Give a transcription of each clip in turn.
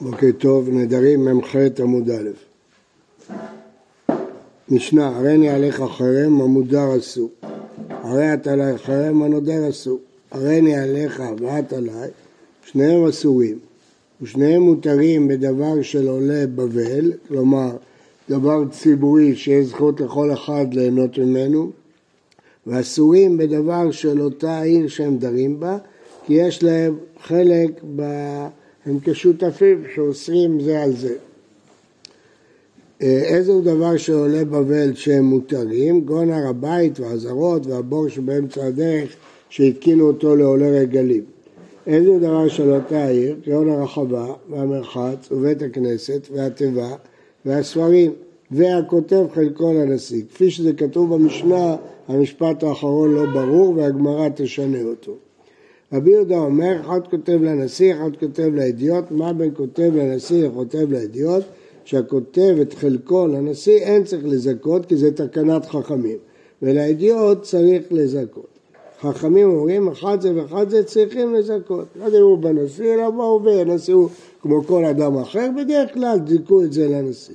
בוקר טוב, נדרים מ"ח עמוד א'. משנה, הרי אני עליך חרם המודר אסור. הרי את עלי חרם הנודר אסור. הרי אני עליך ואת עלי, שניהם אסורים. ושניהם מותרים בדבר של עולה בבל, כלומר דבר ציבורי שיש זכות לכל אחד ליהנות ממנו, ואסורים בדבר של אותה עיר שהם דרים בה, כי יש להם חלק ב... הם כשותפים שאוסרים זה על זה. אה, איזה הוא דבר שעולה בבל שהם מותרים? גון הר הבית והזרות והבור שבאמצע הדרך שהתקינו אותו לעולי רגלים. איזה דבר של אותה עיר? גאון הרחבה והמרחץ ובית הכנסת והתיבה והספרים והכותב חלקו לנשיא. כפי שזה כתוב במשנה, המשפט האחרון לא ברור והגמרא תשנה אותו. רבי יהודה אומר, אחד כותב לנשיא, אחד כותב לאדיוט, מה בין כותב לנשיא לכותב לאדיוט? שהכותב את חלקו לנשיא אין צריך לזכות כי זה תקנת חכמים, ולאדיוט צריך לזכות. חכמים אומרים, אחד זה ואחד זה צריכים לזכות. לא דיברו בנשיא, אלא בהווה, הנשיא הוא כמו כל אדם אחר, בדרך כלל זיכו את זה לנשיא.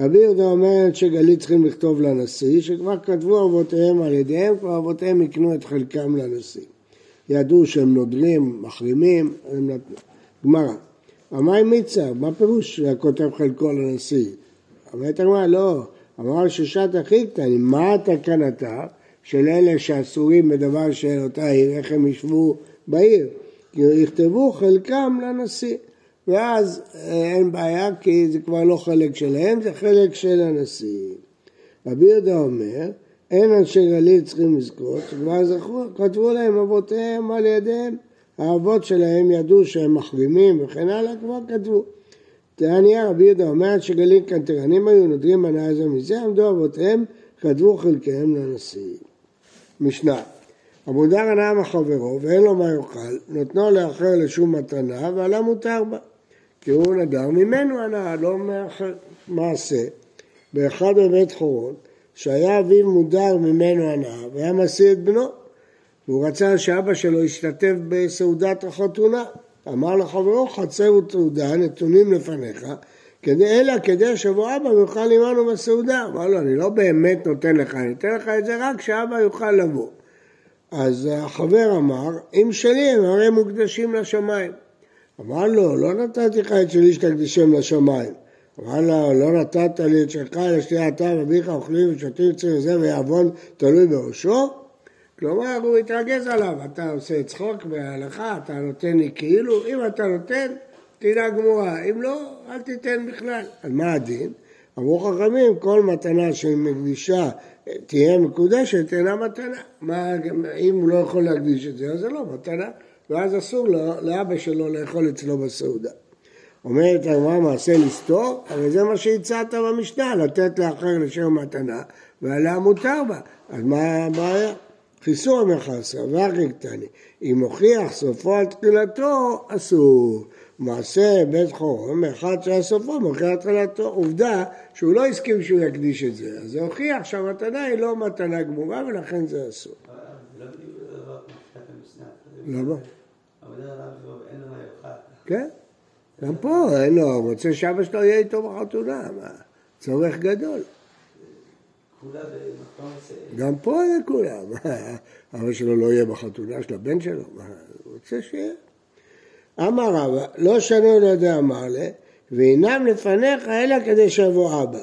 רבי יהודה אומר שגלית צריכים לכתוב לנשיא, שכבר כתבו אבותיהם על ידיהם, כבר אבותיהם יקנו את חלקם לנשיא. ידעו שהם נודרים, מחרימים, הם נתנו. גמרא, המים מיצה, מה פירוש שהכותב חלקו לנשיא? אומרת הגמרא, לא, אמר ששת הכי קטנים, מה תקנתה של אלה שאסורים בדבר של אותה עיר, איך הם ישבו בעיר? כי יכתבו חלקם לנשיא, ואז אה, אין בעיה כי זה כבר לא חלק שלהם, זה חלק של הנשיא. רבי יהודה אומר, אין אנשי גליל צריכים לזכות, כבר זכו, כתבו להם אבותיהם על ידיהם, האבות שלהם ידעו שהם מחרימים וכן הלאה, כבר כתבו. תעניה רבי יהודה אומר שגליל קנטרנים היו נודרים בנאה זו מזה, עמדו אבותיהם, כתבו חלקיהם לנשיא. משנה המודר הנאה מחברו ואין לו מה יאכל, נותנו לאחר לשום מתנה ועלה מותר בה. כי הוא נדר ממנו הנאה, לא מאחר מעשה. באחד בבית חורון שהיה אביו מודר ממנו הנאה והיה משיא את בנו והוא רצה שאבא שלו ישתתף בסעודת החתונה אמר לחברו חצר ותעודה נתונים לפניך כדי, אלא כדי שבוא אבא ויוכל עמנו בסעודה. אמר לו אני לא באמת נותן לך אני אתן לך את זה רק שאבא יוכל לבוא. אז החבר אמר אם שלי הם הרי מוקדשים לשמיים. אמר לו לא נתתי לך את שלי שתקדישם לשמיים אמר לה, לא נתת לי את שלך, יש לי אתה ואביך אוכלים ושותים ציר זה ויעוון תלוי בראשו? כלומר, הוא התרגז עליו, אתה עושה צחוק בהלכה, אתה נותן לי כאילו, אם אתה נותן, תדע גמורה, אם לא, אל תיתן בכלל. אז מה הדין? אמרו חכמים, כל מתנה שמקדישה תהיה מקודשת, אינה מתנה. מה, אם הוא לא יכול להקדיש את זה, אז זה לא מתנה, ואז אסור לאבא שלו לאכול אצלו בסעודה. אומרת הגמרא מעשה לסתור, הרי זה מה שהצעת במשנה, לתת לאחר לשם מתנה, ועליה מותר בה. אז מה הבעיה? חיסור המחסר ואחי קטני. אם הוכיח סופו על תחילתו, אסור. מעשה בית חורם, אחד שהיה סופו מוכיח תחילתו. עובדה שהוא לא הסכים שהוא יקדיש את זה, אז זה הוכיח שהמתנה היא לא מתנה גמורה ולכן זה אסור. למה? כן. גם פה אין לו, רוצה שאבא שלו יהיה איתו בחתונה, מה? צורך גדול. גם פה זה כולם. אבא שלו לא יהיה בחתונה של הבן שלו, מה? רוצה שיהיה. אמר רבא, לא שנו לידי אמר לה, ואינם לפניך אלא כדי שיבוא אבא.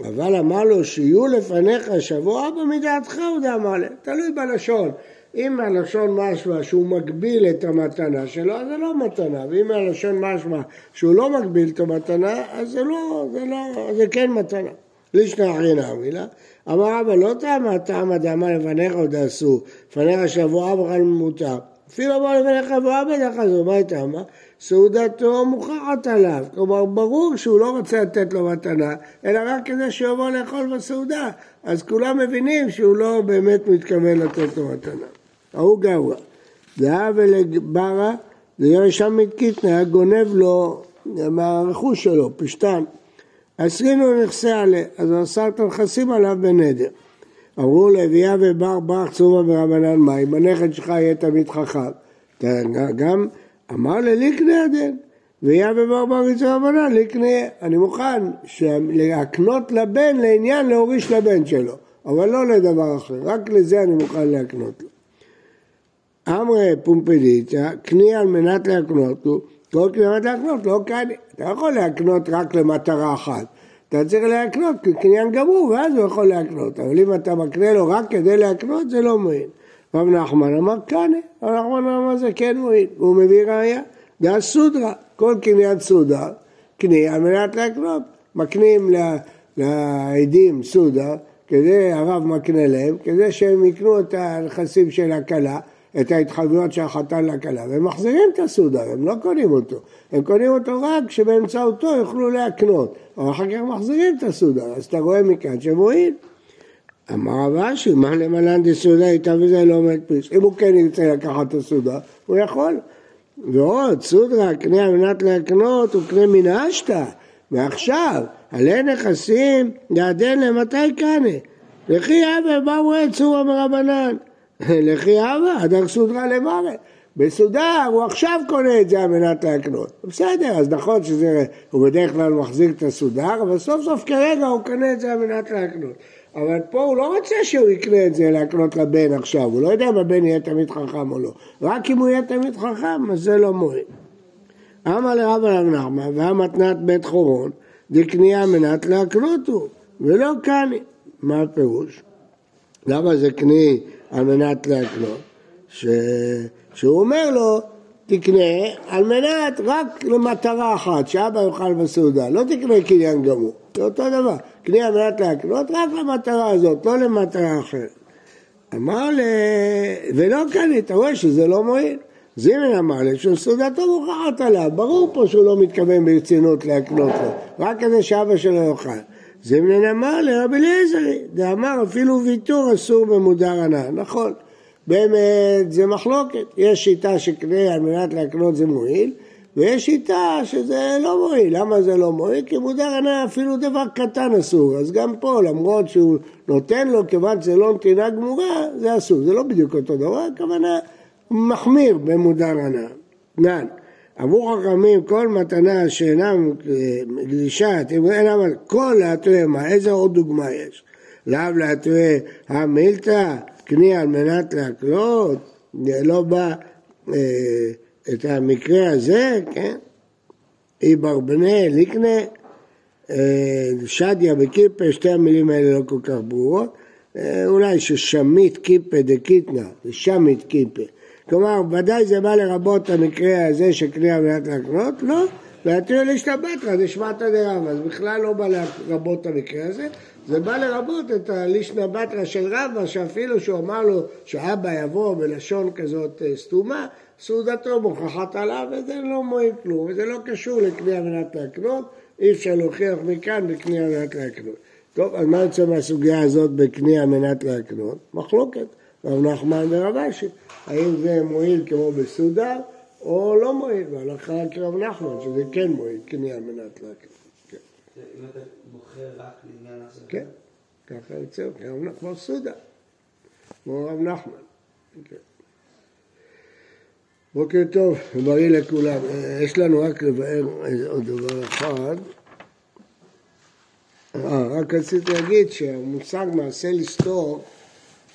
אבל אמר לו, שיהיו לפניך שיבוא אבא מדעתך, הוא אמר לה, תלוי בלשון. אם הלשון משמע שהוא מגביל את המתנה שלו, אז זה לא מתנה, ואם הלשון משמע שהוא לא מגביל את המתנה, אז זה לא, זה לא, זה כן מתנה. לישנא אחרינא מילה, אמר אבא לא טעמה, טעמה דאמה לפניך עוד אסור, לפניך שבוע בכלל מותר. אפילו אמר לפניך שבוע בדרך כזו, מה היא טעמה? סעודתו מוכרחת עליו. כלומר, ברור שהוא לא רוצה לתת לו מתנה, אלא רק כדי שיבוא לאכול בסעודה. אז כולם מבינים שהוא לא באמת מתכוון לתת לו מתנה. ההוא ולברה, זה שם מתקיתנה, היה גונב לו מהרכוש שלו, פשטן. עשרינו נכסה עליה, אז הוא עשה את הנכסים עליו בנדר. אמרו לביאה ובר ברך צומה ברבנן מים, הנכד שלך יהיה תמיד חכם. גם אמר לליקנה הדין, ויהיה בברבר יצא רבנן לקנה. אני מוכן להקנות לבן לעניין להוריש לבן שלו, אבל לא לדבר אחר, רק לזה אני מוכן להקנות לו. אמרי פומפדיציה, קני על מנת להקנות לו, כל קני על מנת להקנות לא קני. אתה יכול להקנות רק למטרה אחת. אתה צריך להקנות כקניין גמור, ואז הוא יכול להקנות. אבל אם אתה מקנה לו רק כדי להקנות, זה לא מועיל. רב נחמן אמר קנה, רב נחמן אמר זה כן מועיל, והוא מביא ראייה. זה הסודרה, כל קניין סודה, קני על מנת להקנות. מקנים לעדים סודה, כדי, הרב מקנה להם, כדי שהם יקנו את הנכסים של הכלה. את ההתחייבויות של החתן לכלה, והם מחזירים את הסודר, הם לא קונים אותו. הם קונים אותו רק שבאמצעותו יוכלו להקנות, אבל אחר כך מחזירים את הסודר, אז אתה רואה מכאן שמועיל. אמר רב אשי, מה למלן דסודה איתה וזה לא עומד פיס. אם הוא כן ירצה לקחת את הסודר, הוא יכול. ועוד, סודרה, קנה על מנת להקנות, הוא קנה מן האשתא, ועכשיו, עלי נכסים, יעדן למתי קנה. וכי אבא באו את צורה מרבנן. לכי אבא, אדר סודרה למראה. בסודר הוא עכשיו קונה את זה על מנת להקנות. בסדר, אז נכון שהוא בדרך כלל מחזיק את הסודר, אבל סוף סוף כרגע הוא קונה את זה על מנת להקנות. אבל פה הוא לא רוצה שהוא יקנה את זה להקנות לבן עכשיו, הוא לא יודע אם הבן יהיה תמיד חכם או לא. רק אם הוא יהיה תמיד חכם, אז זה לא מועיל. אמר לרב הרב נחמן והמתנת בית חורון דקנייה על מנת להקנות הוא, ולא קני. מה הפירוש? למה זה קני על מנת להקנות, ש... שהוא אומר לו, תקנה על מנת רק למטרה אחת, שאבא יאכל בסעודה, לא תקנה קניין גמור, זה אותו דבר, קנה על מנת להקנות רק למטרה הזאת, לא למטרה אחרת. אמר ל... ולא קנה, אתה רואה שזה לא מועיל. זימן אמר לי שסעודתו מוכרחת עליו, ברור פה שהוא לא מתכוון ברצינות להקנות לו, רק כדי שאבא שלו יאכל. זמנן אמר לרבי אליעזרי, דאמר אפילו ויתור אסור במודר הנאה, נכון, באמת זה מחלוקת, יש שיטה שקנה על מנת להקנות זה מועיל, ויש שיטה שזה לא מועיל, למה זה לא מועיל? כי מודר הנאה אפילו דבר קטן אסור, אז גם פה למרות שהוא נותן לו כיוון שזה לא נתינה גמורה, זה אסור, זה לא בדיוק אותו דבר, הכוונה מחמיר במודר הנאה. נען אמרו חכמים כל מתנה שאינה גלישת, אינה כל להתווה מה, איזה עוד דוגמה יש? לאו להתווה המילתא, קני על מנת להקלות, לא בא אה, את המקרה הזה, כן? איברבנה, ליקנה, אה, שדיה וקיפה, שתי המילים האלה לא כל כך ברורות, אה, אולי ששמית קיפה דקיתנה, שמית קיפה. כלומר, ודאי זה בא לרבות המקרה הזה של קני על להקנות? לא. והתיר לישנא זה שמעתא דרבא, אז בכלל לא בא לרבות המקרה הזה, זה בא לרבות את הלישנא בתרא של רבא, שאפילו שהוא אמר לו שאבא יבוא בלשון כזאת אה, סתומה, סעודתו מוכחת עליו, וזה לא מועיל כלום, וזה לא קשור לקני על מנת להקנות, אי אפשר להוכיח מכאן בקני על מנת להקנות. טוב, אז מה יוצא מהסוגיה הזאת בקני על מנת להקנות? מחלוקת, רב נחמן ורב אשי. האם זה מועיל כמו בסודר או לא מועיל, והלכה כרב נחמן, שזה כן מועיל, קני על מנת להקריא. כן. אם אתה בוחר רק לעניין הזה? כן, ככה יוצא, כמו סודה, כמו רב נחמן. כן. בוקר טוב, בריא לכולם. יש לנו רק לבאר עוד דבר אחד. אה, רק רציתי להגיד שהמושג מעשה לסתור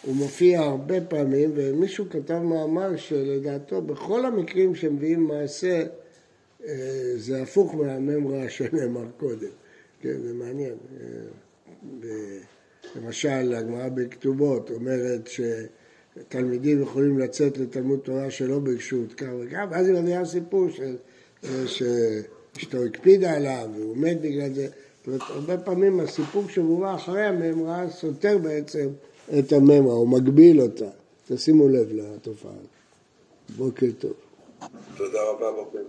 הוא מופיע הרבה פעמים, ומישהו כתב מאמר שלדעתו בכל המקרים שמביאים מעשה אה, זה הפוך מהממרה שנאמר קודם. כן, זה מעניין. אה, למשל, הגמרא בכתובות אומרת שתלמידים יכולים לצאת לתלמוד תורה שלא ברשות כך וכך, ואז היא מביאה סיפור שאשתו הקפידה עליו והוא מת בגלל זה. זאת אומרת, הרבה פעמים הסיפור שמובא אחרי הממרה סותר בעצם את הממה, הוא מגביל אותה. תשימו לב לתופעה. בוקר טוב. תודה רבה, בוקר